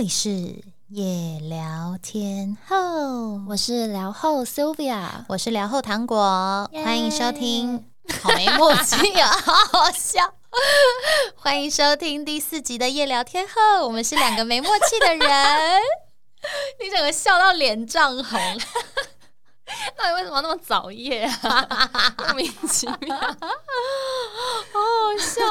里是夜聊天后，我是聊后 Sylvia，我是聊后糖果，欢迎收听。好没默契啊，好好笑！欢迎收听第四集的夜聊天后，我们是两个没默契的人。你整个笑到脸涨红，到底为什么那么早夜啊？莫名其妙，好好笑。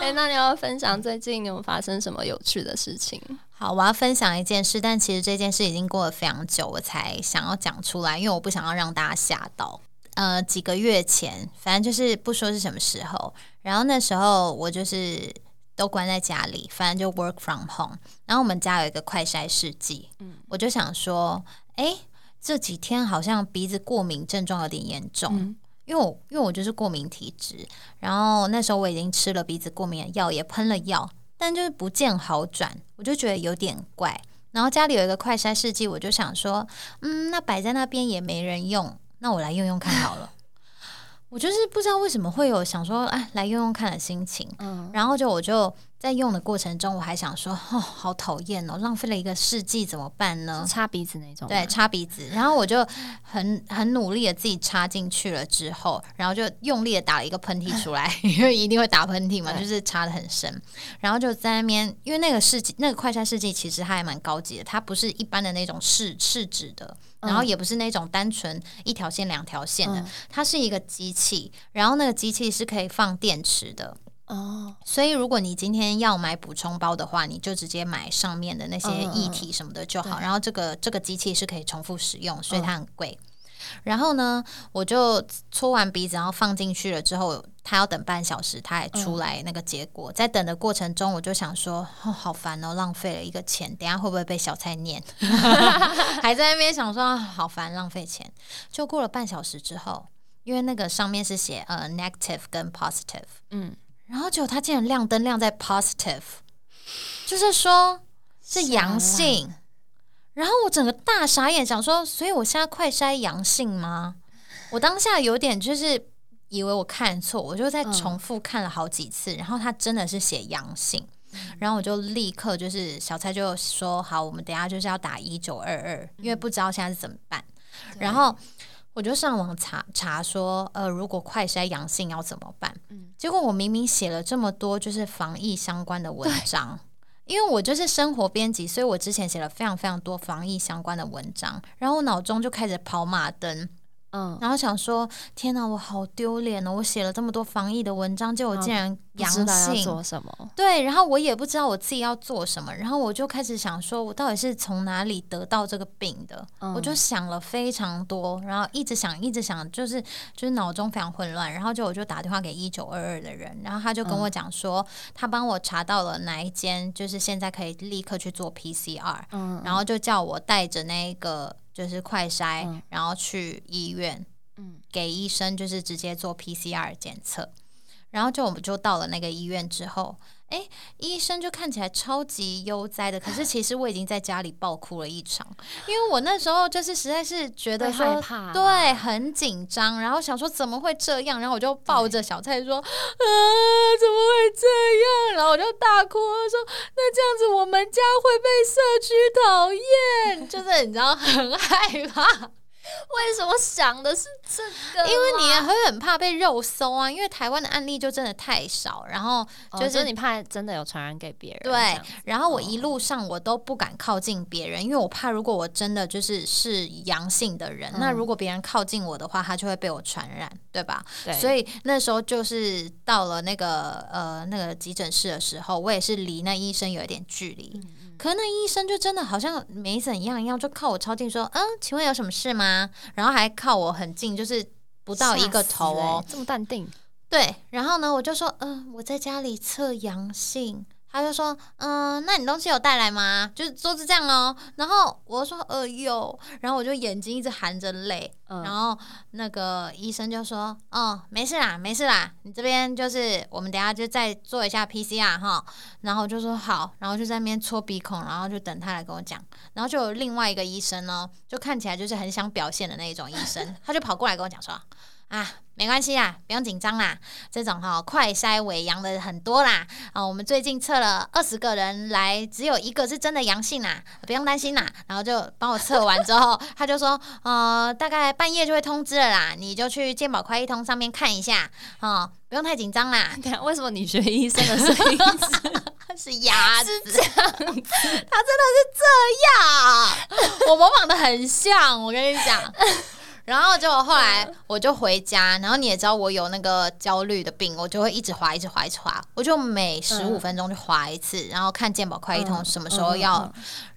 哎，那你要分享最近有发生什么有趣的事情？好，我要分享一件事，但其实这件事已经过了非常久，我才想要讲出来，因为我不想要让大家吓到。呃，几个月前，反正就是不说是什么时候，然后那时候我就是都关在家里，反正就 work from home。然后我们家有一个快筛试剂，嗯，我就想说，哎，这几天好像鼻子过敏症状有点严重，因为我因为我就是过敏体质，然后那时候我已经吃了鼻子过敏的药，也喷了药，但就是不见好转，我就觉得有点怪。然后家里有一个快筛试剂，我就想说，嗯，那摆在那边也没人用。那我来用用看好了，我就是不知道为什么会有想说哎来用用看的心情，嗯，然后就我就。在用的过程中，我还想说，哦，好讨厌哦，浪费了一个试剂，怎么办呢？擦鼻子那种，对，擦鼻子。然后我就很很努力的自己插进去了之后，然后就用力的打了一个喷嚏出来，因为一定会打喷嚏嘛，就是插的很深。然后就在那边，因为那个试剂，那个快餐试剂其实它还蛮高级的，它不是一般的那种试试纸的，然后也不是那种单纯一条线两条线的，它是一个机器，然后那个机器是可以放电池的。哦，所以如果你今天要买补充包的话，你就直接买上面的那些液体什么的就好。然后这个这个机器是可以重复使用，所以它很贵。然后呢，我就搓完鼻子，然后放进去了之后，它要等半小时，它还出来那个结果。在等的过程中，我就想说，哦，好烦哦，浪费了一个钱，等下会不会被小蔡念？还在那边想说，好烦，浪费钱。就过了半小时之后，因为那个上面是写呃 negative 跟 positive，嗯。然后结果他竟然亮灯亮在 positive，就是说是阳性。然后我整个大傻眼，想说，所以我现在快筛阳性吗？我当下有点就是以为我看错，我就再重复看了好几次。然后他真的是写阳性，然后我就立刻就是小蔡就说：“好，我们等下就是要打一九二二，因为不知道现在是怎么办。”然后。我就上网查查说，呃，如果快筛阳性要怎么办？嗯，结果我明明写了这么多就是防疫相关的文章，因为我就是生活编辑，所以我之前写了非常非常多防疫相关的文章，然后我脑中就开始跑马灯。嗯，然后想说，天哪，我好丢脸哦！我写了这么多防疫的文章，结果竟然阳性，做什么？对，然后我也不知道我自己要做什么，然后我就开始想说，我到底是从哪里得到这个病的？我就想了非常多，然后一直想，一直想，就是就是脑中非常混乱，然后就我就打电话给一九二二的人，然后他就跟我讲说，他帮我查到了哪一间，就是现在可以立刻去做 PCR，嗯，然后就叫我带着那个。就是快筛，然后去医院，嗯，给医生就是直接做 PCR 检测，然后就我们就到了那个医院之后，哎，医生就看起来超级悠哉的，可是其实我已经在家里爆哭了一场，因为我那时候就是实在是觉得害怕，对，很紧张，然后想说怎么会这样，然后我就抱着小蔡说，啊，怎么会这样？然后我就大哭说，那这样子我们家会被社区讨厌，就是你知道很害怕。为什么想的是这个？因为你也会很怕被肉搜啊，因为台湾的案例就真的太少，然后就是你怕真的有传染给别人。对，然后我一路上我都不敢靠近别人，因为我怕如果我真的就是是阳性的人，那如果别人靠近我的话，他就会被我传染，对吧？对。所以那时候就是到了那个呃那个急诊室的时候，我也是离那医生有一点距离。可那医生就真的好像没怎样一样，就靠我超近说：“嗯，请问有什么事吗？”然后还靠我很近，就是不到一个头哦，这么淡定。对，然后呢，我就说：“嗯，我在家里测阳性。”他就说：“嗯，那你东西有带来吗？就是桌子这样哦。”然后我说：“呃，有。”然后我就眼睛一直含着泪。然后那个医生就说：“哦，没事啦，没事啦，你这边就是我们等下就再做一下 PCR 哈。”然后我就说：“好。”然后就在那边搓鼻孔，然后就等他来跟我讲。然后就有另外一个医生呢，就看起来就是很想表现的那一种医生，他就跑过来跟我讲说。啊。没关系啦，不用紧张啦。这种哈快筛伪阳的很多啦啊，我们最近测了二十个人来，只有一个是真的阳性啦，不用担心啦。然后就帮我测完之后，他就说呃，大概半夜就会通知了啦，你就去健保快一通上面看一下哦，不用太紧张啦。看为什么你学医生的声音是 鸭子？是这样子？他真的是这样，我模仿的很像，我跟你讲。然后就后来我就回家，然后你也知道我有那个焦虑的病，我就会一直滑，一直滑，一直滑。我就每十五分钟就滑一次，然后看健保快一通什么时候要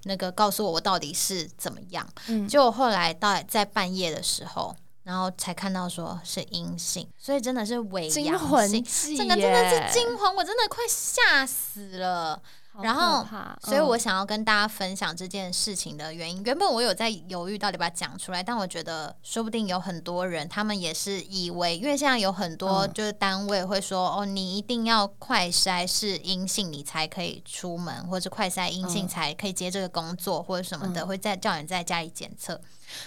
那个告诉我我到底是怎么样。就后来到在半夜的时候，然后才看到说是阴性，所以真的是伪阳性，这个真的是惊魂，我真的快吓死了。然后，所以我想要跟大家分享这件事情的原因。原本我有在犹豫到底把它讲出来，但我觉得说不定有很多人，他们也是以为，因为现在有很多就是单位会说，哦，你一定要快筛是阴性，你才可以出门，或者快筛阴性才可以接这个工作，或者什么的，会在叫你在家里检测。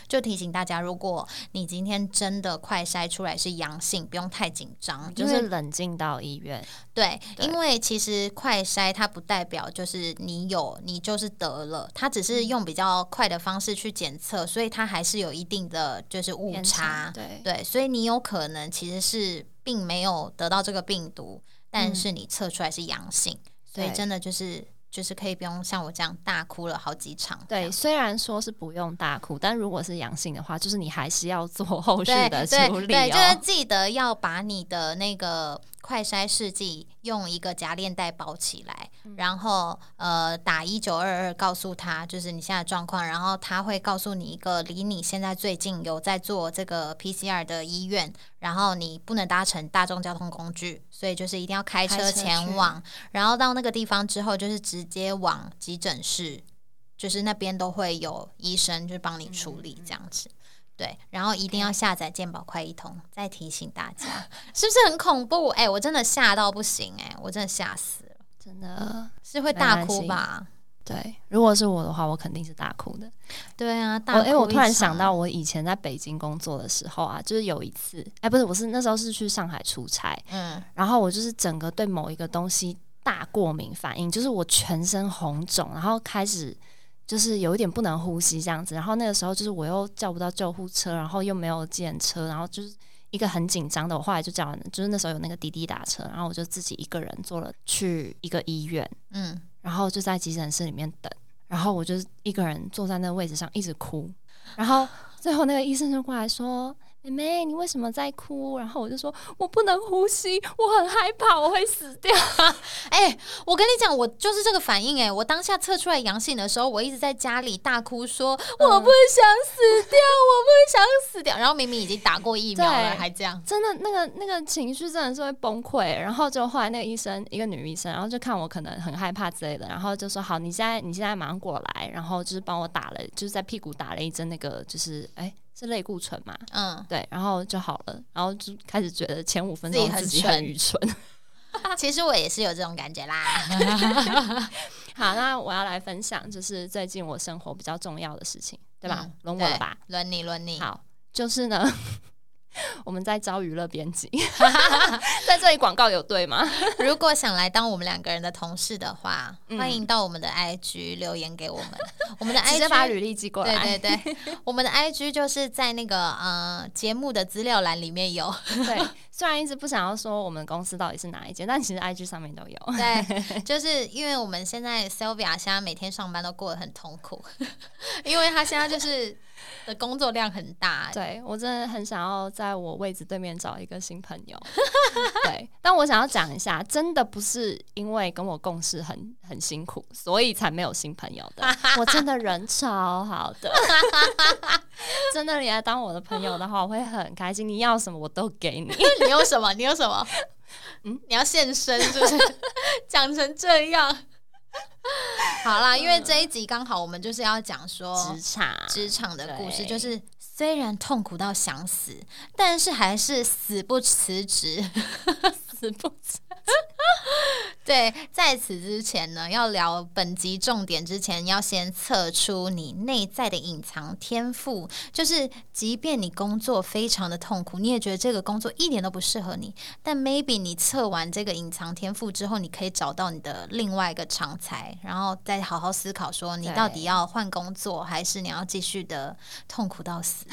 就提醒大家，如果你今天真的快筛出来是阳性，不用太紧张，就是冷静到医院。对，因为其实快筛它不代表就是你有，你就是得了，它只是用比较快的方式去检测，所以它还是有一定的就是误差。对对，所以你有可能其实是并没有得到这个病毒，但是你测出来是阳性，所以真的就是。就是可以不用像我这样大哭了好几场。对，虽然说是不用大哭，但如果是阳性的话，就是你还是要做 后续的处理哦。就是记得要把你的那个。快筛试剂用一个夹链袋包起来，然后呃打一九二二告诉他就是你现在状况，然后他会告诉你一个离你现在最近有在做这个 PCR 的医院，然后你不能搭乘大众交通工具，所以就是一定要开车前往，然后到那个地方之后就是直接往急诊室，就是那边都会有医生就帮你处理这样子。对，然后一定要下载健保快一通。再提醒大家，是不是很恐怖？哎，我真的吓到不行，哎，我真的吓死了，真的是会大哭吧？对，如果是我的话，我肯定是大哭的。对啊，大哭。哎，我突然想到，我以前在北京工作的时候啊，就是有一次，哎，不是，我是那时候是去上海出差，嗯，然后我就是整个对某一个东西大过敏反应，就是我全身红肿，然后开始。就是有一点不能呼吸这样子，然后那个时候就是我又叫不到救护车，然后又没有检车，然后就是一个很紧张的。我后来就叫，就是那时候有那个滴滴打车，然后我就自己一个人坐了去一个医院，嗯，然后就在急诊室里面等，然后我就一个人坐在那个位置上一直哭，然后最后那个医生就过来说。妹妹，你为什么在哭？然后我就说，我不能呼吸，我很害怕，我会死掉。哎，我跟你讲，我就是这个反应。哎，我当下测出来阳性的时候，我一直在家里大哭，说我不想死掉，我不想死掉。然后明明已经打过疫苗了，还这样，真的那个那个情绪真的是会崩溃。然后就后来那个医生，一个女医生，然后就看我可能很害怕之类的，然后就说好，你现在你现在马上过来，然后就是帮我打了，就是在屁股打了一针那个，就是哎。是类固醇嘛？嗯，对，然后就好了，然后就开始觉得前五分钟自己很愚蠢。其实我也是有这种感觉啦。好，那我要来分享，就是最近我生活比较重要的事情，对吧？轮我了吧？轮你，轮你。好，就是呢。我们在招娱乐编辑，在这里广告有对吗？如果想来当我们两个人的同事的话，欢迎到我们的 IG 留言给我们。我们的 IG 把履历寄过来，对对对，我们的 IG 就是在那个呃节目的资料栏里面有。对，虽然一直不想要说我们公司到底是哪一间，但其实 IG 上面都有。对，就是因为我们现在 Sylvia 现在每天上班都过得很痛苦，因为她现在就是。的工作量很大，对我真的很想要在我位置对面找一个新朋友。对，但我想要讲一下，真的不是因为跟我共事很很辛苦，所以才没有新朋友的。我真的人超好的，真的你来当我的朋友的话，我会很开心。你要什么我都给你。你有什么？你有什么？嗯，你要现身是不是？讲成这样。好啦，因为这一集刚好我们就是要讲说职场职场的故事，就是虽然痛苦到想死，但是还是死不辞职，死不辞。对，在此之前呢，要聊本集重点之前，要先测出你内在的隐藏天赋。就是，即便你工作非常的痛苦，你也觉得这个工作一点都不适合你，但 maybe 你测完这个隐藏天赋之后，你可以找到你的另外一个长才，然后再好好思考说，你到底要换工作，还是你要继续的痛苦到死？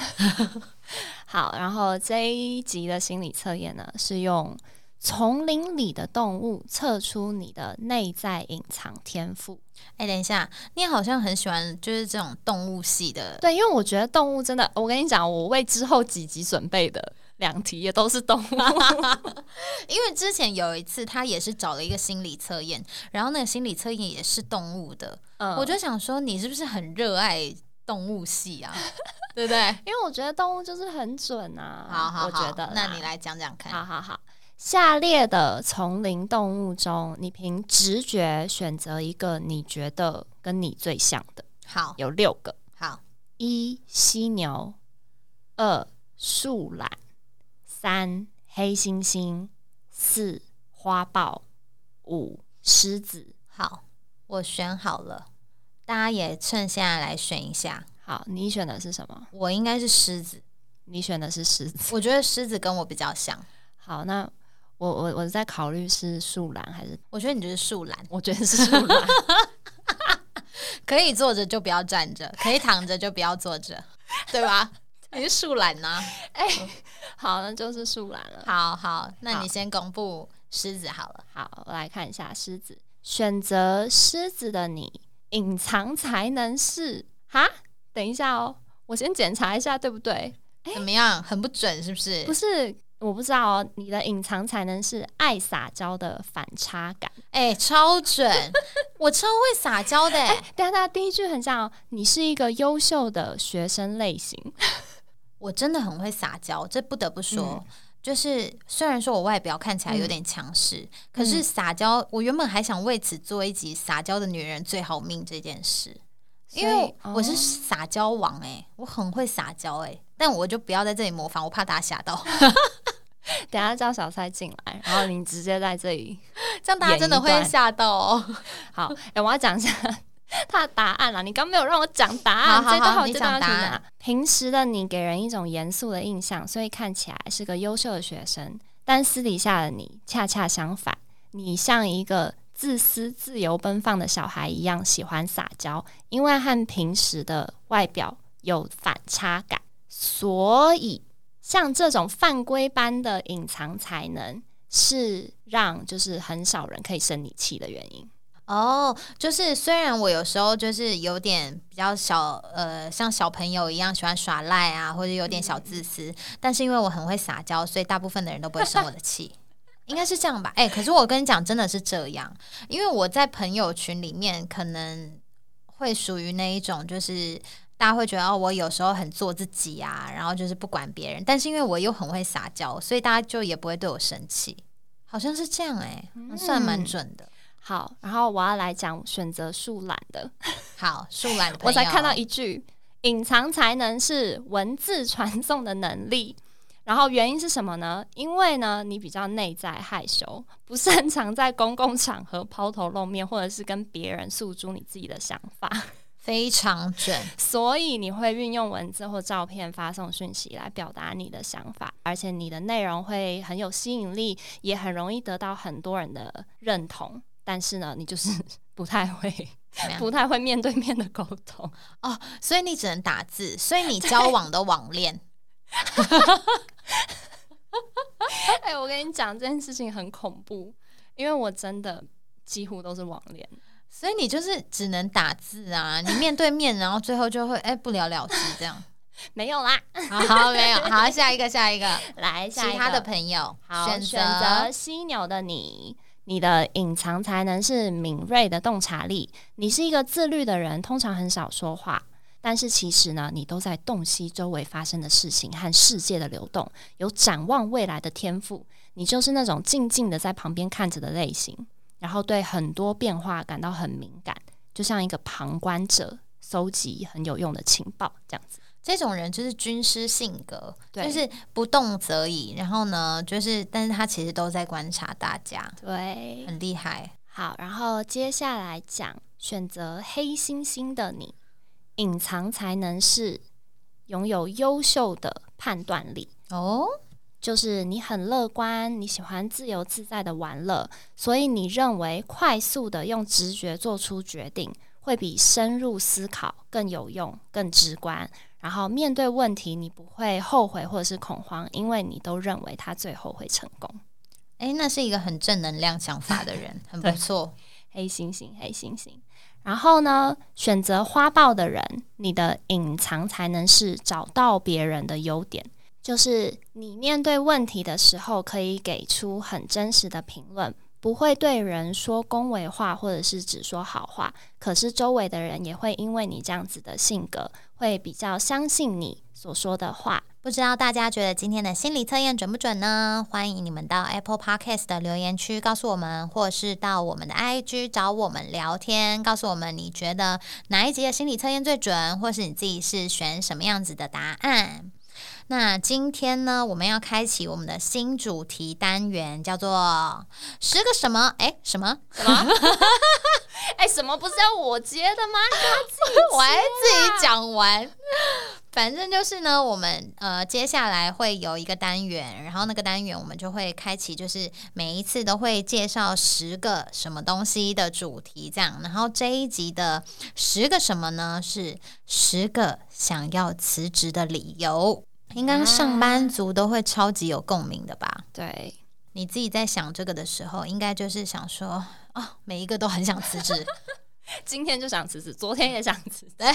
好，然后这一集的心理测验呢，是用。丛林里的动物测出你的内在隐藏天赋。哎，等一下，你好像很喜欢就是这种动物系的。对，因为我觉得动物真的，我跟你讲，我为之后几集准备的两题也都是动物。因为之前有一次，他也是找了一个心理测验，然后那个心理测验也是动物的。嗯，我就想说，你是不是很热爱动物系啊？对不对？因为我觉得动物就是很准啊。好好，我觉得，那你来讲讲看。好好好。下列的丛林动物中，你凭直觉选择一个你觉得跟你最像的。好，有六个。好，一犀牛，二树懒，三黑猩猩，四花豹，五狮子。好，我选好了，大家也趁现在来选一下。好，你选的是什么？我应该是狮子。你选的是狮子。我觉得狮子跟我比较像。好，那。我我我在考虑是树懒还是？我觉得你就是树懒，我觉得是树懒。可以坐着就不要站着，可以躺着就不要坐着，对吧？你是树懒呢？哎，好，那就是树懒了。好好，那你先公布狮子好了。好，我来看一下狮子。选择狮子的你，隐藏才能是哈？等一下哦，我先检查一下对不对？怎么样？很不准是不是？不是。我不知道哦，你的隐藏才能是爱撒娇的反差感，哎，超准！我超会撒娇的。大家第一句很像，你是一个优秀的学生类型。我真的很会撒娇，这不得不说，就是虽然说我外表看起来有点强势，可是撒娇，我原本还想为此做一集撒娇的女人最好命这件事，因为我是撒娇王，哎，我很会撒娇，哎，但我就不要在这里模仿，我怕大家吓到。等下叫小蔡进来，然后你直接在这里，这样大家真的会吓到哦。好，哎，我要讲一下他的答案了。你刚没有让我讲答案，好好好，你讲答案。平时的你给人一种严肃的印象，所以看起来是个优秀的学生，但私底下的你恰恰相反，你像一个自私、自由奔放的小孩一样，喜欢撒娇，因为和平时的外表有反差感，所以。像这种犯规般的隐藏才能，是让就是很少人可以生你气的原因哦。就是虽然我有时候就是有点比较小，呃，像小朋友一样喜欢耍赖啊，或者有点小自私，但是因为我很会撒娇，所以大部分的人都不会生我的气，应该是这样吧？哎，可是我跟你讲，真的是这样，因为我在朋友群里面可能会属于那一种，就是。大家会觉得哦，我有时候很做自己啊，然后就是不管别人，但是因为我又很会撒娇，所以大家就也不会对我生气，好像是这样哎，算蛮准的。好，然后我要来讲选择树懒的。好，树懒，我才看到一句，隐藏才能是文字传送的能力。然后原因是什么呢？因为呢，你比较内在害羞，不擅长在公共场合抛头露面，或者是跟别人诉诸你自己的想法。非常准，所以你会运用文字或照片发送讯息来表达你的想法，而且你的内容会很有吸引力，也很容易得到很多人的认同。但是呢，你就是不太会，不太会面对面的沟通哦，所以你只能打字，所以你交往的网恋。哎，我跟你讲这件事情很恐怖，因为我真的几乎都是网恋。所以你就是只能打字啊，你面对面，然后最后就会哎不了了之这样，没有啦，好没有，好下一个下一个。来，其他的朋友好选择犀牛的你，你的隐藏才能是敏锐的洞察力，你是一个自律的人，通常很少说话，但是其实呢，你都在洞悉周围发生的事情和世界的流动，有展望未来的天赋，你就是那种静静的在旁边看着的类型。然后对很多变化感到很敏感，就像一个旁观者，搜集很有用的情报这样子。这种人就是军师性格，就是不动则已。然后呢，就是但是他其实都在观察大家，对，很厉害。好，然后接下来讲选择黑猩猩的你，隐藏才能是拥有优秀的判断力哦。就是你很乐观，你喜欢自由自在的玩乐，所以你认为快速的用直觉做出决定，会比深入思考更有用、更直观。然后面对问题，你不会后悔或者是恐慌，因为你都认为他最后会成功。诶，那是一个很正能量想法的人，很不错。黑猩猩，黑猩猩。然后呢，选择花豹的人，你的隐藏才能是找到别人的优点。就是你面对问题的时候，可以给出很真实的评论，不会对人说恭维话，或者是只说好话。可是周围的人也会因为你这样子的性格，会比较相信你所说的话。不知道大家觉得今天的心理测验准不准呢？欢迎你们到 Apple Podcast 的留言区告诉我们，或是到我们的 IG 找我们聊天，告诉我们你觉得哪一集的心理测验最准，或是你自己是选什么样子的答案。那今天呢，我们要开启我们的新主题单元，叫做“十个什么”？哎，什么什么？哎，什么不是要我接的吗？我还自己讲完。反正就是呢，我们呃接下来会有一个单元，然后那个单元我们就会开启，就是每一次都会介绍十个什么东西的主题，这样。然后这一集的十个什么呢？是十个想要辞职的理由。应该上班族都会超级有共鸣的吧？对，你自己在想这个的时候，应该就是想说，哦，每一个都很想辞职，今天就想辞职，昨天也想辞，对，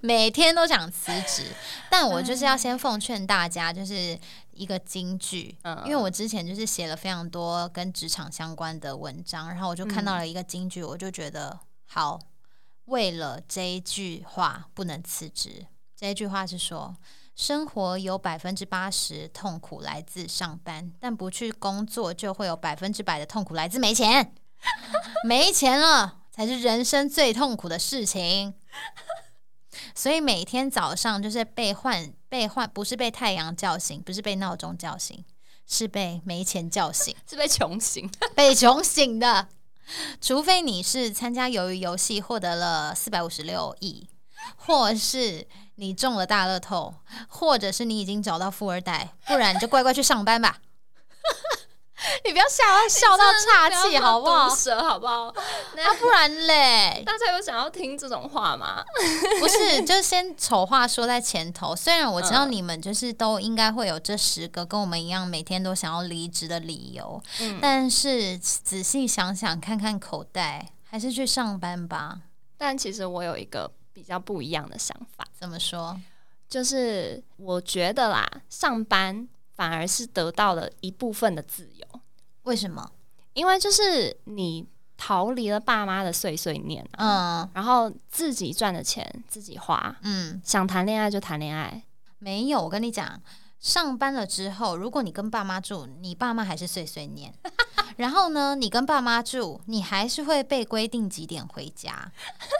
每天都想辞职。但我就是要先奉劝大家，就是一个金句，因为我之前就是写了非常多跟职场相关的文章，然后我就看到了一个金句，我就觉得好，为了这一句话不能辞职。这一句话是说。生活有百分之八十痛苦来自上班，但不去工作就会有百分之百的痛苦来自没钱。没钱了才是人生最痛苦的事情。所以每天早上就是被唤被唤，不是被太阳叫醒，不是被闹钟叫醒，是被没钱叫醒，是被穷醒，被穷醒的。除非你是参加鱿鱼游戏获得了四百五十六亿，或是。你中了大乐透，或者是你已经找到富二代，不然你就乖乖去上班吧。你不要笑，笑到岔气，好不好？蛇，好不好？那不然嘞？大家有想要听这种话吗？不是，就先丑话说在前头。虽然我知道你们就是都应该会有这十个跟我们一样，每天都想要离职的理由，但是仔细想想，看看口袋，还是去上班吧。但其实我有一个。比较不一样的想法，怎么说？就是我觉得啦，上班反而是得到了一部分的自由。为什么？因为就是你逃离了爸妈的碎碎念，嗯，然后自己赚的钱自己花，嗯，想谈恋爱就谈恋爱。没有，我跟你讲。上班了之后，如果你跟爸妈住，你爸妈还是碎碎念。然后呢，你跟爸妈住，你还是会被规定几点回家，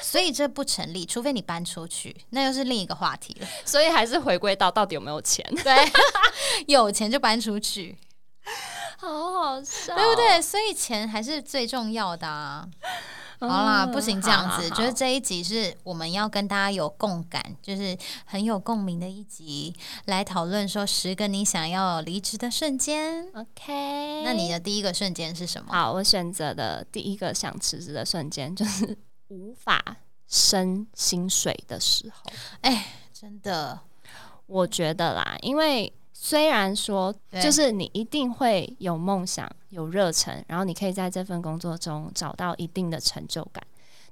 所以这不成立。除非你搬出去，那又是另一个话题了。所以还是回归到到底有没有钱？对，有钱就搬出去，好好笑，对不对？所以钱还是最重要的啊。好啦，不行这样子，就是这一集是我们要跟大家有共感，就是很有共鸣的一集，来讨论说十个你想要离职的瞬间。OK，那你的第一个瞬间是什么？好，我选择的第一个想辞职的瞬间 就是无法升薪水的时候。哎，真的，我觉得啦，因为。虽然说，就是你一定会有梦想、有热忱，然后你可以在这份工作中找到一定的成就感。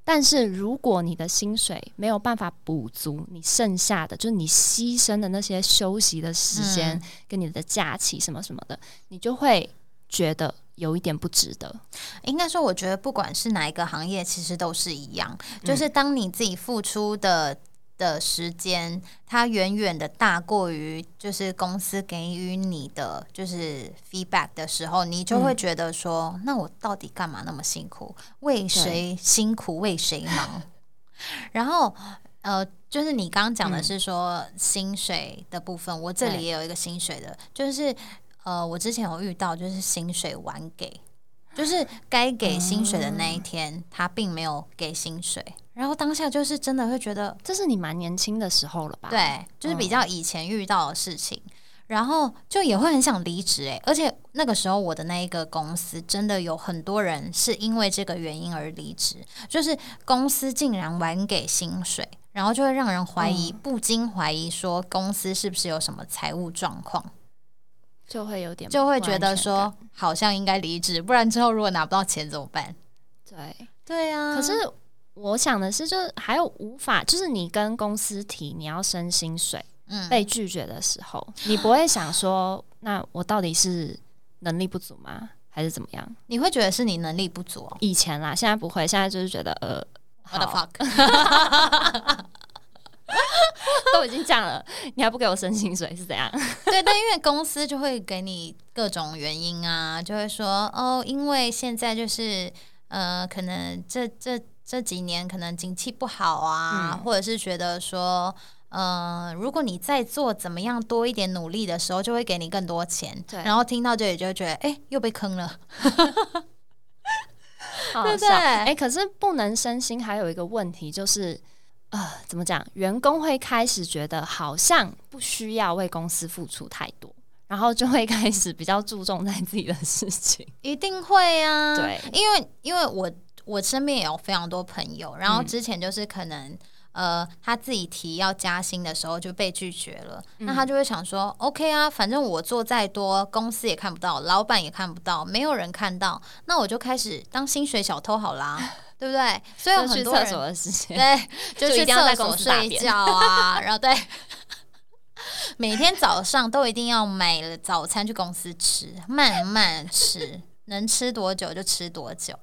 但是，如果你的薪水没有办法补足你剩下的，就是你牺牲的那些休息的时间跟你的假期什么什么的，你就会觉得有一点不值得。应该说，我觉得不管是哪一个行业，其实都是一样，就是当你自己付出的。的时间，它远远的大过于就是公司给予你的就是 feedback 的时候，你就会觉得说，那我到底干嘛那么辛苦？为谁辛苦为谁忙？然后呃，就是你刚刚讲的是说薪水的部分，我这里也有一个薪水的，就是呃，我之前有遇到就是薪水晚给。就是该给薪水的那一天，他并没有给薪水，然后当下就是真的会觉得，这是你蛮年轻的时候了吧？对，就是比较以前遇到的事情，然后就也会很想离职诶，而且那个时候我的那一个公司真的有很多人是因为这个原因而离职，就是公司竟然晚给薪水，然后就会让人怀疑，不禁怀疑说公司是不是有什么财务状况。就会有点，就会觉得说好像应该离职，不然之后如果拿不到钱怎么办？对对啊。可是我想的是，就是还有无法，就是你跟公司提你要升薪水，嗯，被拒绝的时候，你不会想说，那我到底是能力不足吗，还是怎么样？你会觉得是你能力不足？以前啦，现在不会，现在就是觉得呃，what the fuck。都已经降了，你还不给我升薪水是怎样？对，但因为公司就会给你各种原因啊，就会说哦，因为现在就是呃，可能这这这几年可能景气不好啊，或者是觉得说，呃，如果你再做怎么样多一点努力的时候，就会给你更多钱。对，然后听到这里就会觉得，哎，又被坑了，对不对？哎，可是不能升薪，还有一个问题就是。呃，怎么讲？员工会开始觉得好像不需要为公司付出太多，然后就会开始比较注重在自己的事情。一定会啊，对，因为因为我我身边也有非常多朋友，然后之前就是可能呃他自己提要加薪的时候就被拒绝了，那他就会想说，OK 啊，反正我做再多，公司也看不到，老板也看不到，没有人看到，那我就开始当薪水小偷好啦。对不对？所以很多人对，就去厕所睡觉啊，然后对，每天早上都一定要买了早餐去公司吃，慢慢吃，能吃多久就吃多久，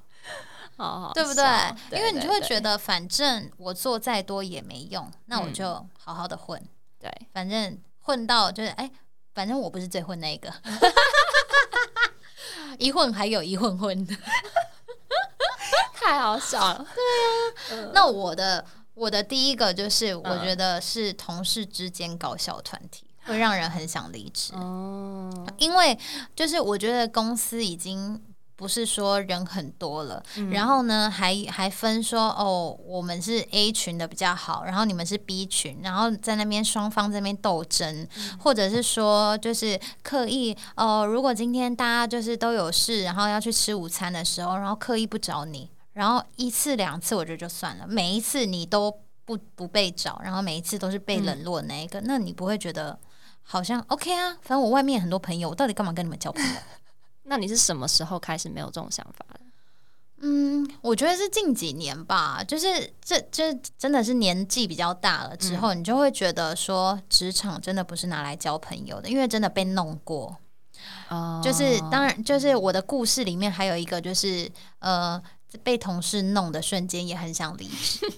对不对？因为你就会觉得，反正我做再多也没用，那我就好好的混，对，反正混到就是哎，反正我不是最混那个，一混还有一混混。太好笑了，对啊。那我的我的第一个就是，我觉得是同事之间搞笑团体会让人很想离职。哦，因为就是我觉得公司已经。不是说人很多了，然后呢，还还分说哦，我们是 A 群的比较好，然后你们是 B 群，然后在那边双方这边斗争，或者是说就是刻意哦，如果今天大家就是都有事，然后要去吃午餐的时候，然后刻意不找你，然后一次两次我觉得就算了，每一次你都不不被找，然后每一次都是被冷落那一个，那你不会觉得好像 OK 啊？反正我外面很多朋友，我到底干嘛跟你们交朋友？那你是什么时候开始没有这种想法的？嗯，我觉得是近几年吧，就是这这真的是年纪比较大了之后，你就会觉得说，职场真的不是拿来交朋友的，因为真的被弄过。哦，就是当然，就是我的故事里面还有一个，就是呃，被同事弄的瞬间也很想离职。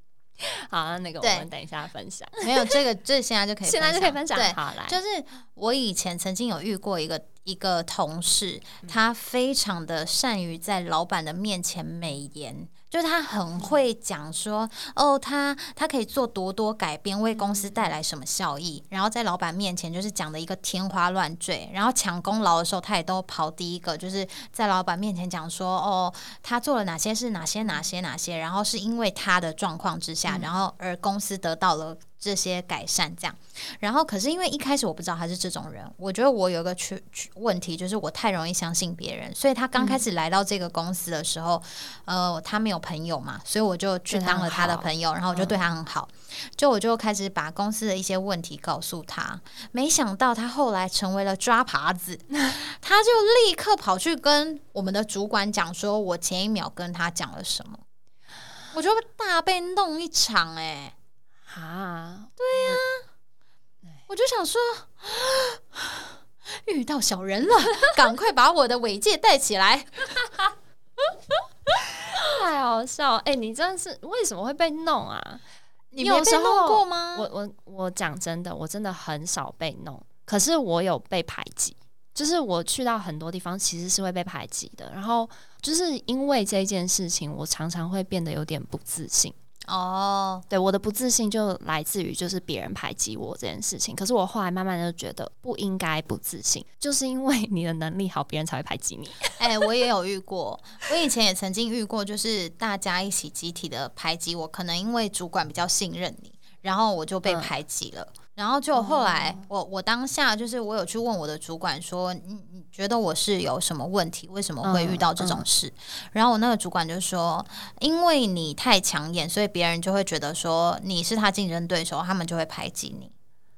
好，那个我们等一下分享。没有这个，这现在就可以，现在就可以分享。对，好来，就是我以前曾经有遇过一个。一个同事，他非常的善于在老板的面前美言，就是他很会讲说，哦，他他可以做多多改变，为公司带来什么效益，然后在老板面前就是讲的一个天花乱坠，然后抢功劳的时候，他也都跑第一个，就是在老板面前讲说，哦，他做了哪些事，哪些哪些哪些，然后是因为他的状况之下，然后而公司得到了。这些改善，这样，然后可是因为一开始我不知道他是这种人，我觉得我有一个缺问题，就是我太容易相信别人，所以他刚开始来到这个公司的时候，呃，他没有朋友嘛，所以我就去当了他的朋友，然后我就对他很好，就我就开始把公司的一些问题告诉他，没想到他后来成为了抓耙子，他就立刻跑去跟我们的主管讲，说我前一秒跟他讲了什么，我就大被弄一场，哎。啊，对呀，我就想说，遇到小人了，赶快把我的尾戒戴起来，太好笑！哎，你真的是为什么会被弄啊？你有被弄过吗？我我我讲真的，我真的很少被弄，可是我有被排挤，就是我去到很多地方，其实是会被排挤的。然后就是因为这件事情，我常常会变得有点不自信。哦，对，我的不自信就来自于就是别人排挤我这件事情。可是我后来慢慢就觉得不应该不自信，就是因为你的能力好，别人才会排挤你。哎，我也有遇过，我以前也曾经遇过，就是大家一起集体的排挤我，可能因为主管比较信任你，然后我就被排挤了。然后就后来，我我当下就是我有去问我的主管说，你你觉得我是有什么问题？为什么会遇到这种事？然后我那个主管就说，因为你太抢眼，所以别人就会觉得说你是他竞争对手，他们就会排挤你。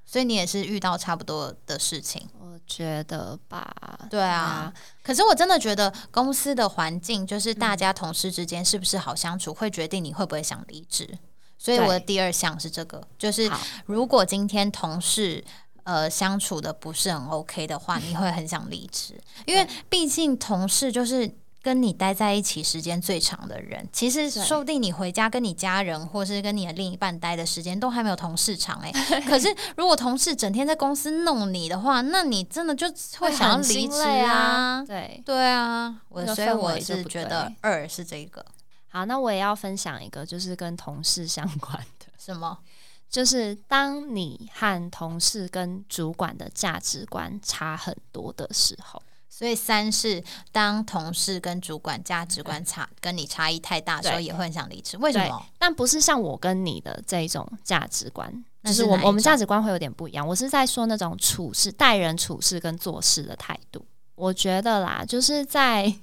所以你也是遇到差不多的事情，我觉得吧。对啊，可是我真的觉得公司的环境，就是大家同事之间是不是好相处，会决定你会不会想离职。所以我的第二项是这个，就是如果今天同事呃相处的不是很 OK 的话，你会很想离职，因为毕竟同事就是跟你待在一起时间最长的人。其实说不定你回家跟你家人或是跟你的另一半待的时间都还没有同事长哎。可是如果同事整天在公司弄你的话，那你真的就会想要离职啊。对对啊，我所以我是觉得二是这个。好，那我也要分享一个，就是跟同事相关的。什么？就是当你和同事跟主管的价值观差很多的时候。所以三是当同事跟主管价值观差，跟你差异太大的时候，也会很想离职。为什么？但不是像我跟你的这一种价值观，就是我我们价值观会有点不一样。我是在说那种处事、待人处事跟做事的态度。我觉得啦，就是在。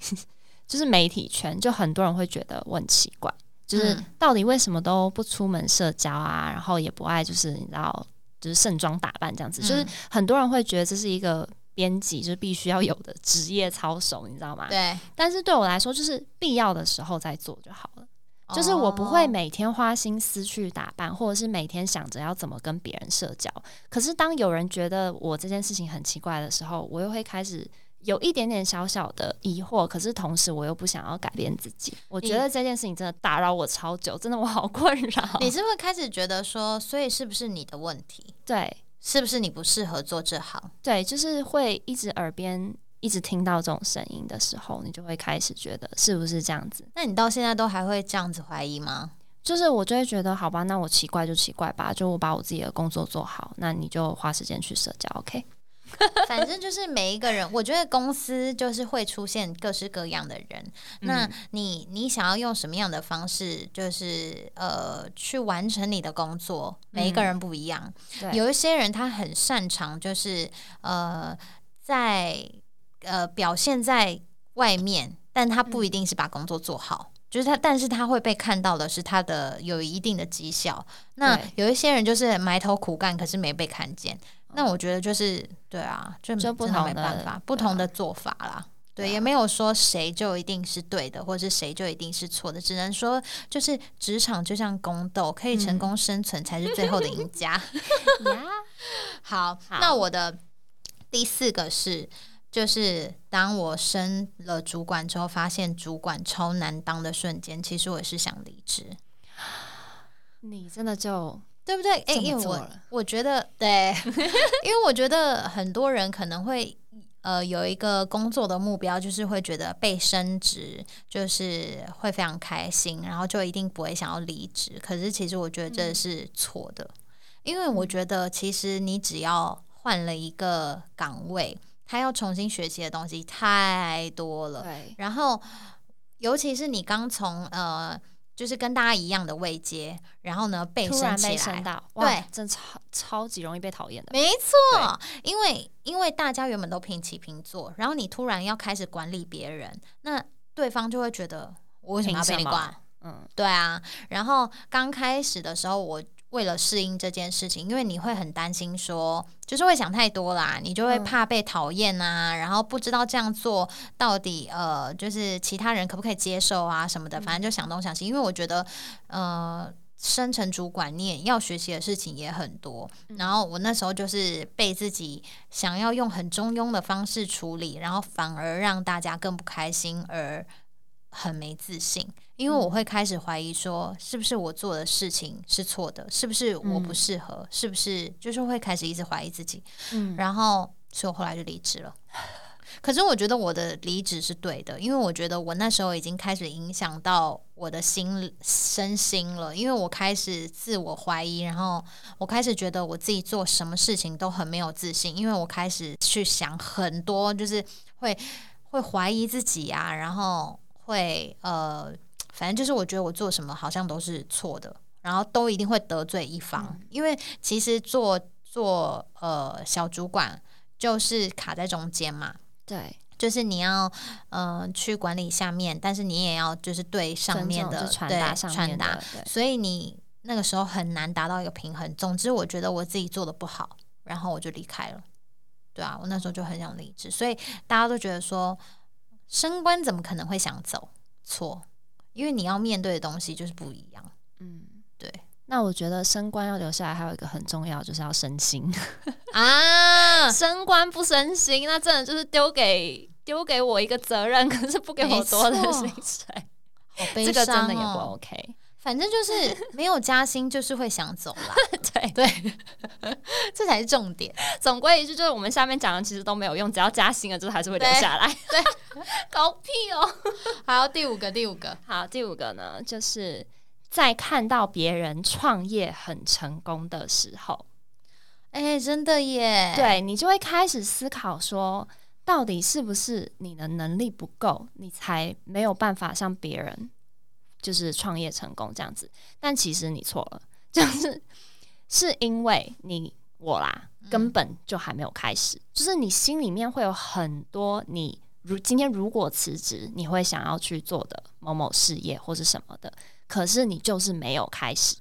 就是媒体圈，就很多人会觉得我很奇怪，就是到底为什么都不出门社交啊，然后也不爱就是你知道，就是盛装打扮这样子，就是很多人会觉得这是一个编辑就是必须要有的职业操守，你知道吗？对。但是对我来说，就是必要的时候再做就好了，就是我不会每天花心思去打扮，或者是每天想着要怎么跟别人社交。可是当有人觉得我这件事情很奇怪的时候，我又会开始。有一点点小小的疑惑，可是同时我又不想要改变自己。我觉得这件事情真的打扰我超久，真的我好困扰。你是不是开始觉得说，所以是不是你的问题？对，是不是你不适合做这行？对，就是会一直耳边一直听到这种声音的时候，你就会开始觉得是不是这样子？那你到现在都还会这样子怀疑吗？就是我就会觉得，好吧，那我奇怪就奇怪吧，就我把我自己的工作做好，那你就花时间去社交，OK？反正就是每一个人，我觉得公司就是会出现各式各样的人。那你你想要用什么样的方式，就是呃去完成你的工作？每一个人不一样。有一些人他很擅长，就是呃在呃表现在外面，但他不一定是把工作做好。就是他，但是他会被看到的是他的有一定的绩效。那有一些人就是埋头苦干，可是没被看见。那我觉得就是对啊，就就不同的不同的做法啦。对，也没有说谁就一定是对的，或者是谁就一定是错的，只能说就是职场就像宫斗，可以成功生存才是最后的赢家。好，那我的第四个是，就是当我升了主管之后，发现主管超难当的瞬间，其实我是想离职。你真的就。对不对？哎，因为我我觉得对，因为我觉得很多人可能会呃有一个工作的目标，就是会觉得被升职就是会非常开心，然后就一定不会想要离职。可是其实我觉得这是错的，因为我觉得其实你只要换了一个岗位，他要重新学习的东西太多了。对，然后尤其是你刚从呃。就是跟大家一样的位阶，然后呢被升起来，对，真超超级容易被讨厌的。没错，因为因为大家原本都平起平坐，然后你突然要开始管理别人，那对方就会觉得我为什么要被你管？嗯，对啊。然后刚开始的时候我。为了适应这件事情，因为你会很担心，说就是会想太多啦，你就会怕被讨厌啊，然后不知道这样做到底呃，就是其他人可不可以接受啊什么的，反正就想东想西。因为我觉得呃，升成主管，你也要学习的事情也很多。然后我那时候就是被自己想要用很中庸的方式处理，然后反而让大家更不开心，而很没自信。因为我会开始怀疑，说是不是我做的事情是错的，是不是我不适合，是不是就是会开始一直怀疑自己，嗯，然后所以我后来就离职了。可是我觉得我的离职是对的，因为我觉得我那时候已经开始影响到我的心身心了，因为我开始自我怀疑，然后我开始觉得我自己做什么事情都很没有自信，因为我开始去想很多，就是会会怀疑自己啊，然后会呃，反正就是我觉得我做什么好像都是错的，然后都一定会得罪一方，因为其实做做呃小主管就是卡在中间嘛。对，就是你要嗯去管理下面，但是你也要就是对上面的传达传达，所以你那个时候很难达到一个平衡。总之，我觉得我自己做的不好，然后我就离开了。对啊，我那时候就很想离职，所以大家都觉得说升官怎么可能会想走？错，因为你要面对的东西就是不一样。嗯，对。那我觉得升官要留下来，还有一个很重要，就是要升心 啊！升官不升心，那真的就是丢给丢给我一个责任，可是不给我多的薪水，这个真的也不 OK。反正就是 没有加薪，就是会想走啦。对对，这才是重点。总归一句，就是我们下面讲的其实都没有用，只要加薪了，就是还是会留下来。对，搞屁哦！好，第五个，第五个，好，第五个呢，就是。在看到别人创业很成功的时候，哎，真的耶！对你就会开始思考说，到底是不是你的能力不够，你才没有办法像别人就是创业成功这样子？但其实你错了，就是 是因为你我啦，根本就还没有开始，就是你心里面会有很多你如今天如果辞职，你会想要去做的某某事业或是什么的。可是你就是没有开始，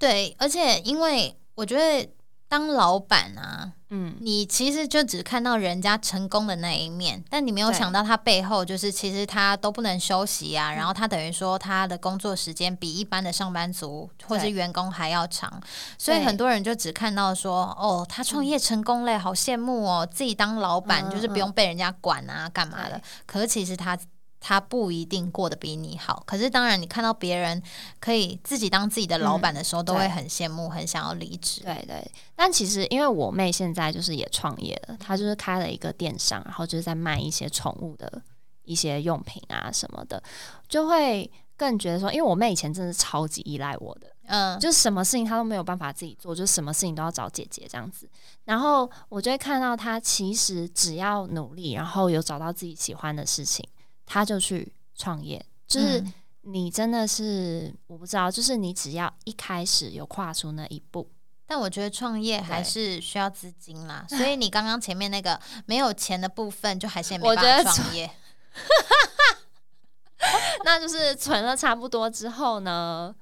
对，而且因为我觉得当老板啊，嗯，你其实就只看到人家成功的那一面，但你没有想到他背后就是其实他都不能休息啊，然后他等于说他的工作时间比一般的上班族或是员工还要长，所以很多人就只看到说哦，他创业成功嘞，好羡慕哦，自己当老板就是不用被人家管啊，干嘛的？可是其实他。他不一定过得比你好，可是当然，你看到别人可以自己当自己的老板的时候，都会很羡慕，很想要离职。对对，但其实因为我妹现在就是也创业了，她就是开了一个电商，然后就是在卖一些宠物的一些用品啊什么的，就会更觉得说，因为我妹以前真的是超级依赖我的，嗯，就是什么事情她都没有办法自己做，就什么事情都要找姐姐这样子。然后我就会看到她其实只要努力，然后有找到自己喜欢的事情。他就去创业，就是你真的是我不知道，就是你只要一开始有跨出那一步，但我觉得创业还是需要资金啦，所以你刚刚前面那个没有钱的部分，就还是没办法创业。那就是存了差不多之后呢，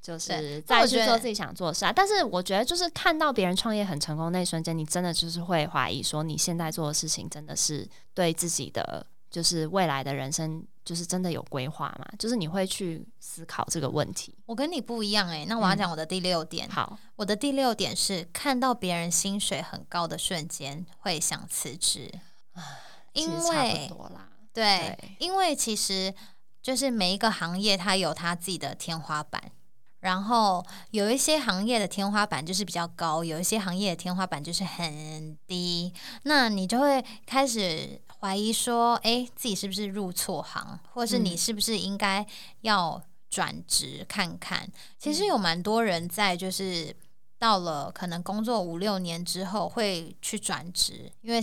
就是再去做自己想做的事啊。但是我觉得，就是看到别人创业很成功那一瞬间，你真的就是会怀疑说，你现在做的事情真的是对自己的。就是未来的人生，就是真的有规划嘛？就是你会去思考这个问题。我跟你不一样诶，那我要讲我的第六点。好，我的第六点是看到别人薪水很高的瞬间会想辞职。因为对，因为其实就是每一个行业它有它自己的天花板，然后有一些行业的天花板就是比较高，有一些行业的天花板就是很低，那你就会开始。怀疑说：“哎，自己是不是入错行，或者是你是不是应该要转职看看？”其实有蛮多人在，就是到了可能工作五六年之后会去转职，因为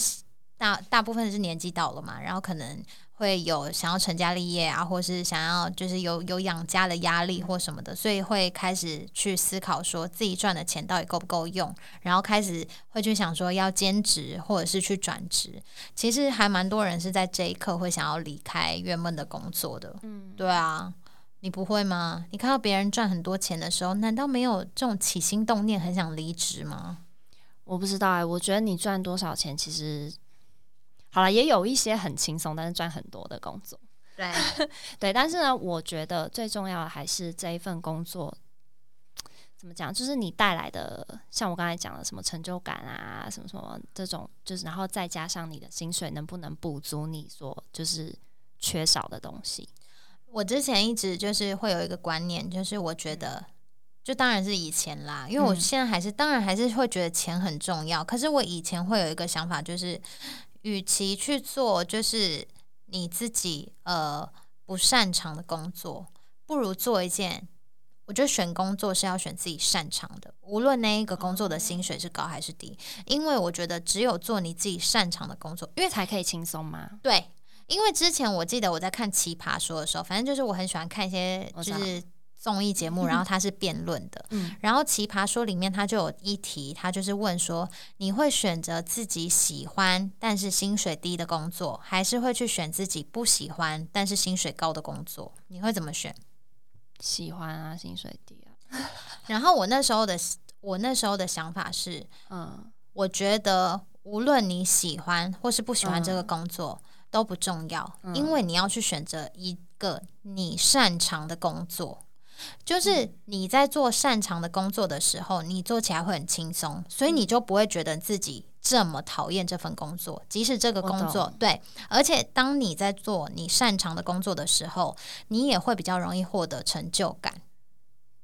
大大部分是年纪到了嘛，然后可能。会有想要成家立业啊，或是想要就是有有养家的压力或什么的，所以会开始去思考说自己赚的钱到底够不够用，然后开始会去想说要兼职或者是去转职。其实还蛮多人是在这一刻会想要离开原本的工作的。嗯，对啊，你不会吗？你看到别人赚很多钱的时候，难道没有这种起心动念很想离职吗？我不知道哎，我觉得你赚多少钱其实。好了，也有一些很轻松，但是赚很多的工作。对 对，但是呢，我觉得最重要的还是这一份工作，怎么讲？就是你带来的，像我刚才讲的什么成就感啊，什么什么这种，就是然后再加上你的薪水能不能补足你所就是缺少的东西。我之前一直就是会有一个观念，就是我觉得，就当然是以前啦，因为我现在还是当然还是会觉得钱很重要，可是我以前会有一个想法，就是。与其去做就是你自己呃不擅长的工作，不如做一件。我觉得选工作是要选自己擅长的，无论那一个工作的薪水是高还是低，因为我觉得只有做你自己擅长的工作，因为才可以轻松嘛？对，因为之前我记得我在看《奇葩说》的时候，反正就是我很喜欢看一些就是综艺节目，然后他是辩论的，嗯，然后《奇葩说》里面他就有一题，他就是问说，你会选择自己喜欢但是薪水低的工作，还是会去选自己不喜欢但是薪水高的工作？你会怎么选？喜欢啊，薪水低啊。然后我那时候的我那时候的想法是，嗯，我觉得无论你喜欢或是不喜欢这个工作都不重要，因为你要去选择一个你擅长的工作。就是你在做擅长的工作的时候，你做起来会很轻松，所以你就不会觉得自己这么讨厌这份工作。即使这个工作对，而且当你在做你擅长的工作的时候，你也会比较容易获得成就感。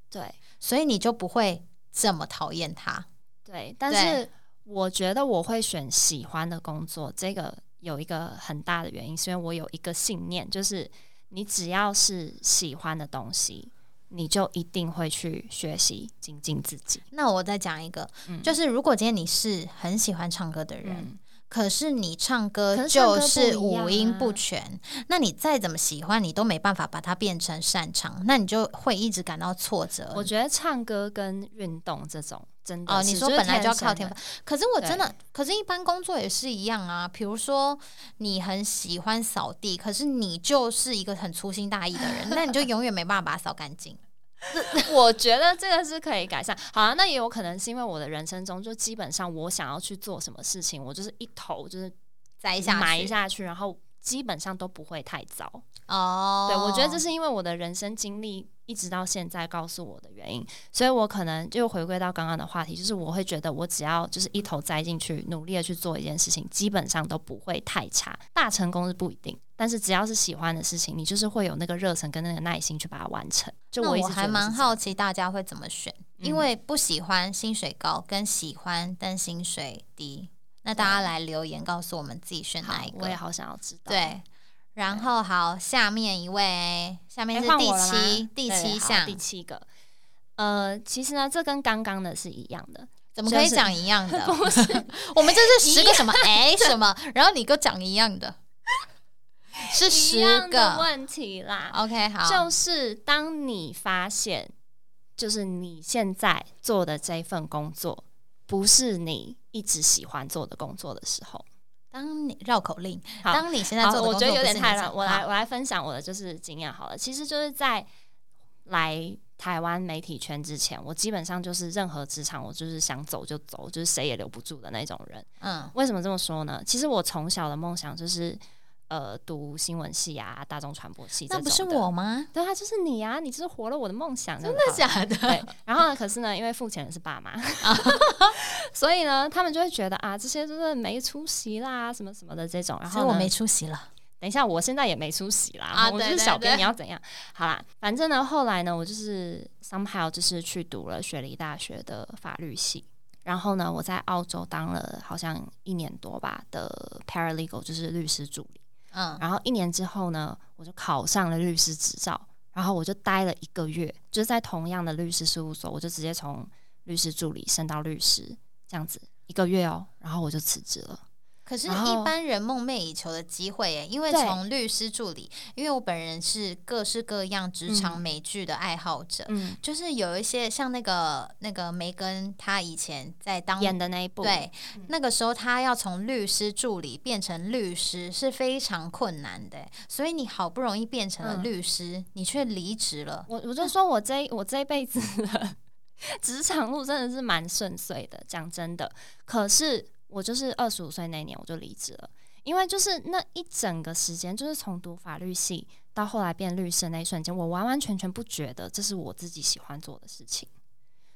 对，所以你就不会这么讨厌它。对，但是我觉得我会选喜欢的工作，这个有一个很大的原因，是因为我有一个信念，就是你只要是喜欢的东西。你就一定会去学习精进自己。那我再讲一个，就是如果今天你是很喜欢唱歌的人，可是你唱歌就是五音不全，那你再怎么喜欢，你都没办法把它变成擅长，那你就会一直感到挫折。我觉得唱歌跟运动这种真的哦，你说本来就要靠天赋，可是我真的，可是一般工作也是一样啊。比如说你很喜欢扫地，可是你就是一个很粗心大意的人，那你就永远没办法把它扫干净。我觉得这个是可以改善。好啊，那也有可能是因为我的人生中，就基本上我想要去做什么事情，我就是一头就是栽下埋下去，然后基本上都不会太糟。哦，对，我觉得这是因为我的人生经历一直到现在告诉我的原因，所以我可能就回归到刚刚的话题，就是我会觉得我只要就是一头栽进去，努力的去做一件事情，基本上都不会太差。大成功是不一定，但是只要是喜欢的事情，你就是会有那个热忱跟那个耐心去把它完成。就我还蛮好奇大家会怎么选，因为不喜欢薪水高跟喜欢但薪水低，那大家来留言告诉我们自己选哪一个，我也好想要知道。对。然后好，下面一位，下面是第七第七项第七个。呃，其实呢，这跟刚刚的是一样的，怎么可以讲一样的？不是，我们这是十个什么哎什么，然后你给我讲一样的，是十个问题啦。OK，好，就是当你发现，就是你现在做的这份工作不是你一直喜欢做的工作的时候。当你绕口令，当你现在做的我觉得有点太乱。我来，我来分享我的就是经验好了。其实就是在来台湾媒体圈之前，我基本上就是任何职场，我就是想走就走，就是谁也留不住的那种人。嗯，为什么这么说呢？其实我从小的梦想就是。呃，读新闻系啊，大众传播系，那不是我吗？对啊，就是你啊，你就是活了我的梦想，真的假的？对。然后呢，可是呢，因为付钱的是爸妈，所以呢，他们就会觉得啊，这些就是没出息啦，什么什么的这种。然后我没出息了。等一下，我现在也没出息啦。啊，我就是小编，你要怎样？好啦，反正呢，后来呢，我就是 somehow 就是去读了雪梨大学的法律系。然后呢，我在澳洲当了好像一年多吧的 paralegal，就是律师助理。嗯，然后一年之后呢，我就考上了律师执照，然后我就待了一个月，就是在同样的律师事务所，我就直接从律师助理升到律师，这样子一个月哦，然后我就辞职了。可是，一般人梦寐以求的机会耶，因为从律师助理，因为我本人是各式各样职场美剧的爱好者，嗯，就是有一些像那个那个梅根，他以前在当演的那一部，对，那个时候他要从律师助理变成律师是非常困难的，所以你好不容易变成了律师，你却离职了。我我就说我这我这一辈子 职场路真的是蛮顺遂的，讲真的，可是。我就是二十五岁那年我就离职了，因为就是那一整个时间，就是从读法律系到后来变律师那一瞬间，我完完全全不觉得这是我自己喜欢做的事情，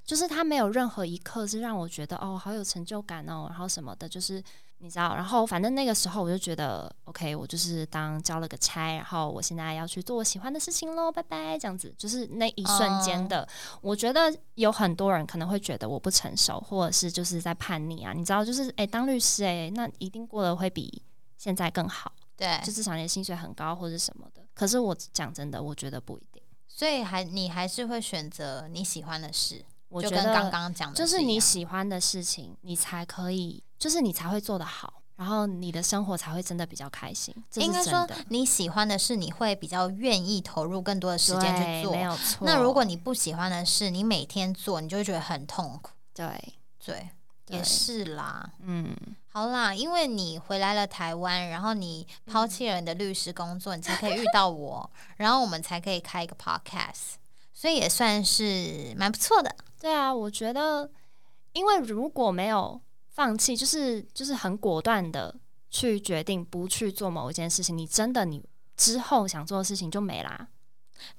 就是他没有任何一刻是让我觉得哦好有成就感哦，然后什么的，就是。你知道，然后反正那个时候我就觉得，OK，我就是当交了个差，然后我现在要去做我喜欢的事情喽，拜拜，这样子，就是那一瞬间的。我觉得有很多人可能会觉得我不成熟，或者是就是在叛逆啊。你知道，就是哎，当律师哎，那一定过得会比现在更好，对，就至少你的薪水很高或者什么的。可是我讲真的，我觉得不一定。所以还你还是会选择你喜欢的事，我觉得刚刚讲的，就是你喜欢的事情，你才可以，就是你才会做得好，然后你的生活才会真的比较开心。应该说你喜欢的事，你会比较愿意投入更多的时间去做，没有错。那如果你不喜欢的事，你每天做，你就会觉得很痛苦。对对。也是啦，嗯，好啦，因为你回来了台湾，然后你抛弃了你的律师工作，你才可以遇到我，然后我们才可以开一个 podcast，所以也算是蛮不错的。对啊，我觉得，因为如果没有放弃，就是就是很果断的去决定不去做某一件事情，你真的你之后想做的事情就没啦。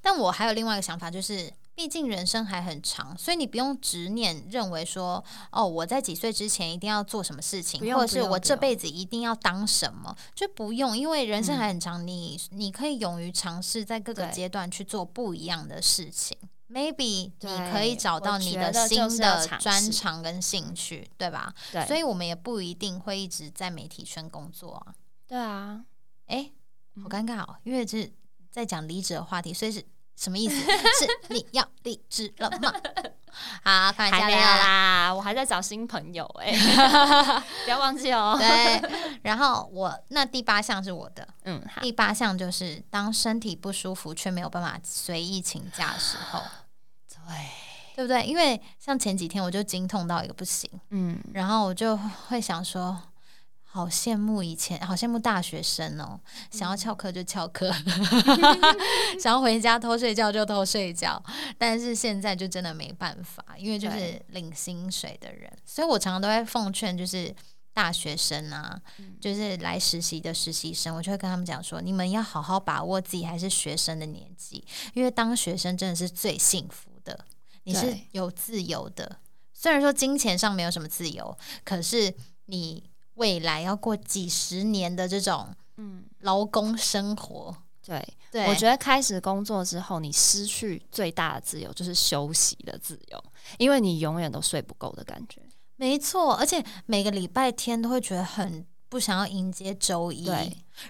但我还有另外一个想法，就是。毕竟人生还很长，所以你不用执念认为说，哦，我在几岁之前一定要做什么事情，或者是我这辈子一定要当什么，就不用，因为人生还很长，你你可以勇于尝试，在各个阶段去做不一样的事情。Maybe 你可以找到你的新的专长跟兴趣，对吧？对，所以我们也不一定会一直在媒体圈工作啊。对啊，哎，好尴尬哦，因为是在讲离职的话题，所以是。什么意思？是你要离职了吗？好，开玩笑啦，我还在找新朋友哎，不要忘记哦。对，然后我那第八项是我的，嗯，第八项就是当身体不舒服却没有办法随意请假的时候，对，对不对？因为像前几天我就经痛到一个不行，嗯，然后我就会想说。好羡慕以前，好羡慕大学生哦！想要翘课就翘课，想要回家偷睡觉就偷睡觉。但是现在就真的没办法，因为就是领薪水的人，所以我常常都会奉劝，就是大学生啊，就是来实习的实习生，我就会跟他们讲说：你们要好好把握自己还是学生的年纪，因为当学生真的是最幸福的，你是有自由的。虽然说金钱上没有什么自由，可是你。未来要过几十年的这种嗯。劳工生活，对，对。我觉得开始工作之后，你失去最大的自由就是休息的自由，因为你永远都睡不够的感觉。没错，而且每个礼拜天都会觉得很不想要迎接周一，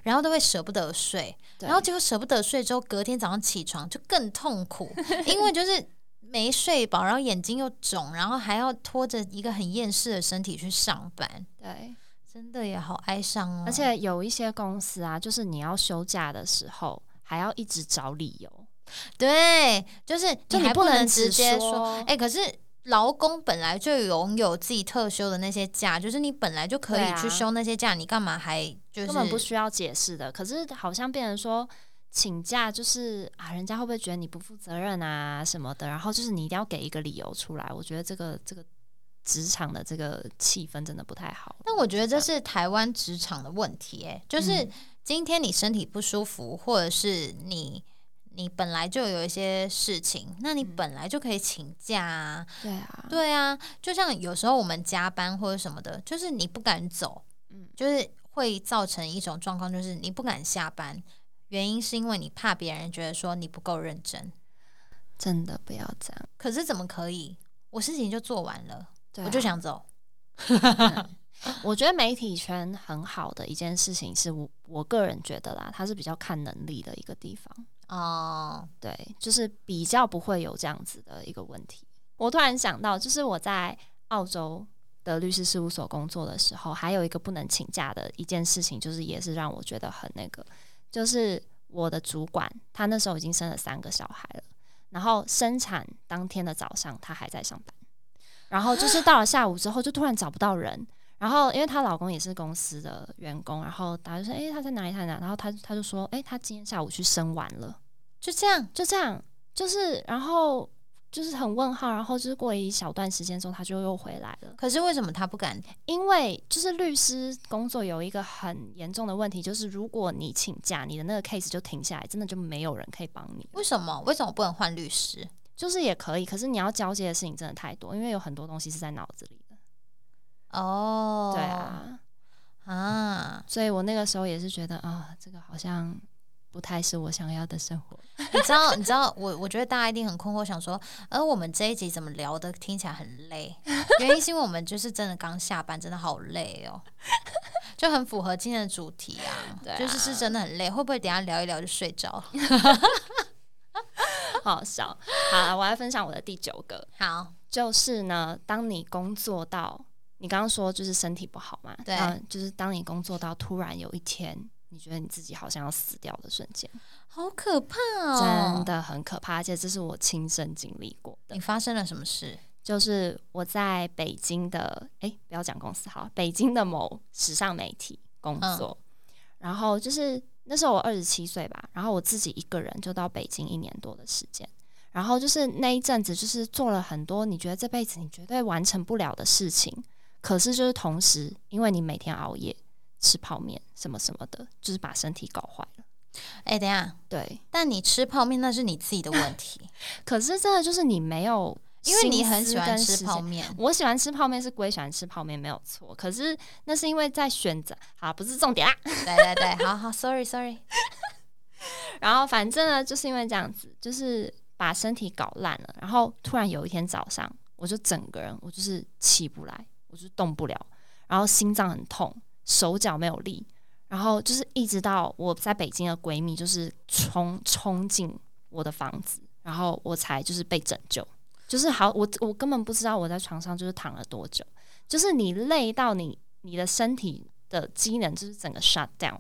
然后都会舍不得睡，然后结果舍不得睡之后，隔天早上起床就更痛苦，因为就是没睡饱，然后眼睛又肿，然后还要拖着一个很厌世的身体去上班，对。真的也好哀伤哦，而且有一些公司啊，就是你要休假的时候，还要一直找理由。对，就是你还不能直接说，哎，可是劳工本来就拥有自己特休的那些假，就是你本来就可以去休那些假，你干嘛还就是根本不需要解释的？可是好像变成说请假就是啊，人家会不会觉得你不负责任啊什么的？然后就是你一定要给一个理由出来。我觉得这个这个。职场的这个气氛真的不太好。那我觉得这是台湾职场的问题，哎，就是今天你身体不舒服，或者是你你本来就有一些事情，那你本来就可以请假啊。对啊，对啊，就像有时候我们加班或者什么的，就是你不敢走，嗯，就是会造成一种状况，就是你不敢下班，原因是因为你怕别人觉得说你不够认真。真的不要这样。可是怎么可以？我事情就做完了。我就想走。我觉得媒体圈很好的一件事情，是我我个人觉得啦，它是比较看能力的一个地方哦。对，就是比较不会有这样子的一个问题。我突然想到，就是我在澳洲的律师事务所工作的时候，还有一个不能请假的一件事情，就是也是让我觉得很那个，就是我的主管他那时候已经生了三个小孩了，然后生产当天的早上，他还在上班。然后就是到了下午之后，就突然找不到人。然后因为她老公也是公司的员工，然后大家就说：“哎，他在哪里？在哪？”然后他他就说：“哎，他今天下午去生完了。”就这样，就这样，就是然后就是很问号。然后就是过了一小段时间之后，他就又回来了。可是为什么他不敢？因为就是律师工作有一个很严重的问题，就是如果你请假，你的那个 case 就停下来，真的就没有人可以帮你。为什么？为什么不能换律师？就是也可以，可是你要交接的事情真的太多，因为有很多东西是在脑子里的。哦，对啊，啊，所以我那个时候也是觉得啊，这个好像不太是我想要的生活。你知道，你知道，我我觉得大家一定很困惑，想说，而我们这一集怎么聊的听起来很累？原因是因为我们就是真的刚下班，真的好累哦。就很符合今天的主题啊。对，就是是真的很累，会不会等下聊一聊就睡着？好笑。好，我来分享我的第九个。好，就是呢，当你工作到你刚刚说就是身体不好嘛，对，就是当你工作到突然有一天，你觉得你自己好像要死掉的瞬间，好可怕哦，真的很可怕，而且这是我亲身经历过的。你发生了什么事？就是我在北京的，哎，不要讲公司好，北京的某时尚媒体工作，然后就是那时候我二十七岁吧，然后我自己一个人就到北京一年多的时间，然后就是那一阵子就是做了很多你觉得这辈子你绝对完成不了的事情，可是就是同时因为你每天熬夜吃泡面什么什么的，就是把身体搞坏了。哎，等下，对，但你吃泡面那是你自己的问题，可是真的就是你没有。因为你很喜欢吃泡面，我喜欢吃泡面是归喜欢吃泡面没有错，可是那是因为在选择，好不是重点啦。对对对，好好，sorry sorry。然后反正呢，就是因为这样子，就是把身体搞烂了，然后突然有一天早上，我就整个人我就是起不来，我就动不了，然后心脏很痛，手脚没有力，然后就是一直到我在北京的闺蜜就是冲冲进我的房子，然后我才就是被拯救。就是好，我我根本不知道我在床上就是躺了多久。就是你累到你你的身体的机能就是整个 shut down，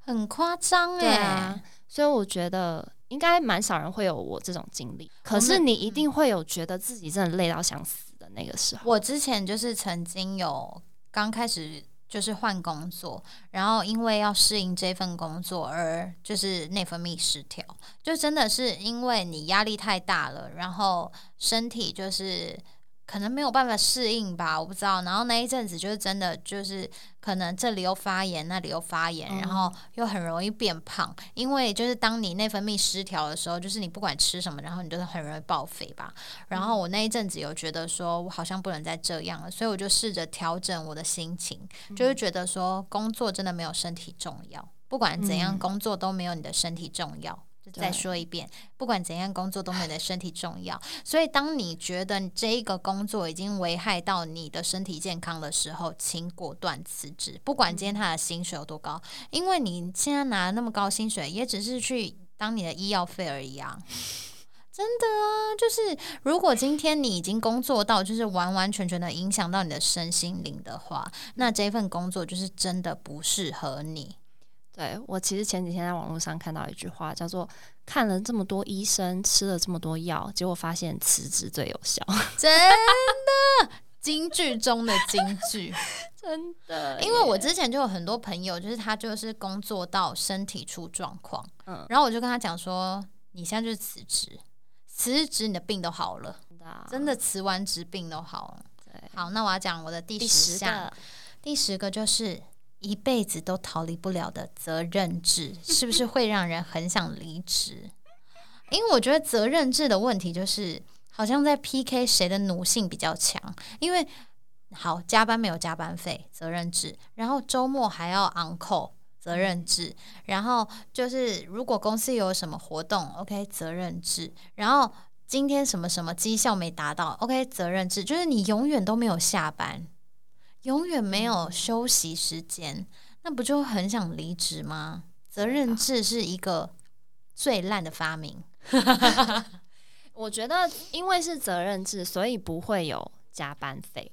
很夸张哎。所以我觉得应该蛮少人会有我这种经历。可是你一定会有觉得自己真的累到想死的那个时候。我之前就是曾经有刚开始。就是换工作，然后因为要适应这份工作而就是内分泌失调，就真的是因为你压力太大了，然后身体就是。可能没有办法适应吧，我不知道。然后那一阵子就是真的，就是可能这里又发炎，那里又发炎，然后又很容易变胖。因为就是当你内分泌失调的时候，就是你不管吃什么，然后你就是很容易爆肥吧。然后我那一阵子有觉得说，我好像不能再这样了，所以我就试着调整我的心情，就是觉得说工作真的没有身体重要，不管怎样工作都没有你的身体重要。再说一遍，不管怎样工作都没有你身体重要。所以，当你觉得这一个工作已经危害到你的身体健康的时候，请果断辞职。不管今天他的薪水有多高，因为你现在拿那么高薪水，也只是去当你的医药费而已啊！真的啊，就是如果今天你已经工作到就是完完全全的影响到你的身心灵的话，那这份工作就是真的不适合你。对我其实前几天在网络上看到一句话，叫做“看了这么多医生，吃了这么多药，结果发现辞职最有效 ”。真的，京剧中的京剧，真的。因为我之前就有很多朋友，就是他就是工作到身体出状况，嗯，然后我就跟他讲说：“你现在就是辞职，辞职你的病都好了，真的辞完职病都好了。”对，好，那我要讲我的第十项，第十个就是。一辈子都逃离不了的责任制，是不是会让人很想离职？因为我觉得责任制的问题就是，好像在 PK 谁的奴性比较强。因为好加班没有加班费，责任制；然后周末还要 uncle，责任制；然后就是如果公司有什么活动，OK，责任制；然后今天什么什么绩效没达到，OK，责任制，就是你永远都没有下班。永远没有休息时间，那不就很想离职吗？责任制是一个最烂的发明。我觉得，因为是责任制，所以不会有加班费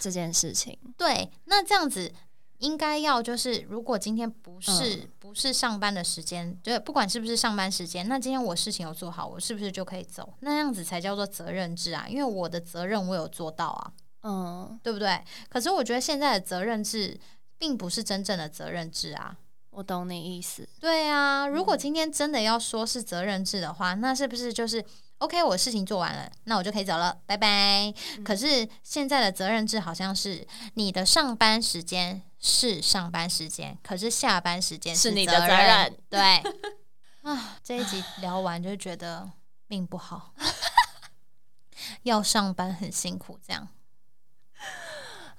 这件事情。对，那这样子应该要就是，如果今天不是不是上班的时间，对，不管是不是上班时间，那今天我事情有做好，我是不是就可以走？那样子才叫做责任制啊，因为我的责任我有做到啊。嗯，对不对？可是我觉得现在的责任制并不是真正的责任制啊。我懂你意思。对啊，如果今天真的要说是责任制的话，那是不是就是 OK？我事情做完了，那我就可以走了，拜拜。可是现在的责任制好像是你的上班时间是上班时间，可是下班时间是你的责任。对 啊，这一集聊完就觉得命不好，要上班很辛苦，这样。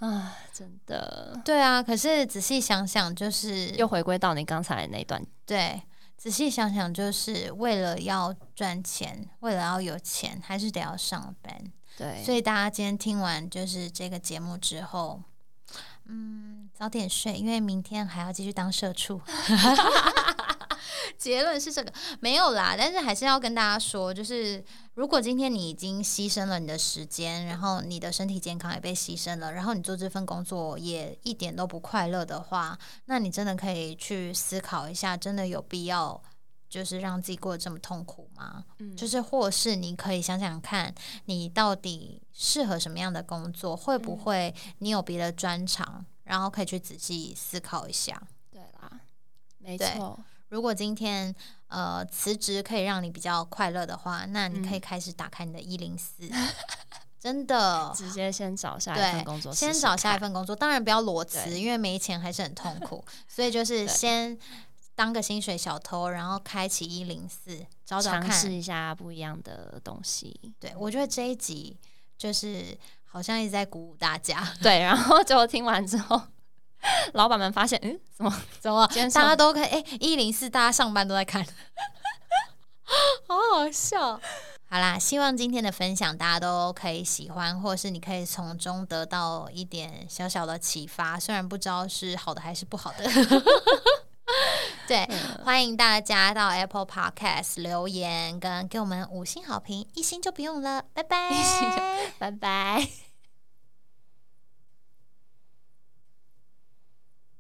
啊，真的，对啊。可是仔细想想，就是又回归到你刚才那段。对，仔细想想，就是为了要赚钱，为了要有钱，还是得要上班。对，所以大家今天听完就是这个节目之后，嗯，早点睡，因为明天还要继续当社畜。结论是这个没有啦，但是还是要跟大家说，就是如果今天你已经牺牲了你的时间，然后你的身体健康也被牺牲了，然后你做这份工作也一点都不快乐的话，那你真的可以去思考一下，真的有必要就是让自己过得这么痛苦吗？嗯，就是或是你可以想想看，你到底适合什么样的工作，会不会你有别的专长，然后可以去仔细思考一下。对啦，没错。如果今天呃辞职可以让你比较快乐的话，那你可以开始打开你的一零四，真的直接先找下一份工作，先找下一份工作。当然不要裸辞，因为没钱还是很痛苦。所以就是先当个薪水小偷，然后开启一零四，找找看，尝试一下不一样的东西。对我觉得这一集就是好像一直在鼓舞大家。对，然后就听完之后。老板们发现，嗯，怎么怎么，大家都可以，哎，一零四，大家上班都在看，好好笑。好啦，希望今天的分享大家都可以喜欢，或者是你可以从中得到一点小小的启发，虽然不知道是好的还是不好的。对，欢迎大家到 Apple Podcast 留言跟给我们五星好评，一星就不用了，拜拜，拜拜。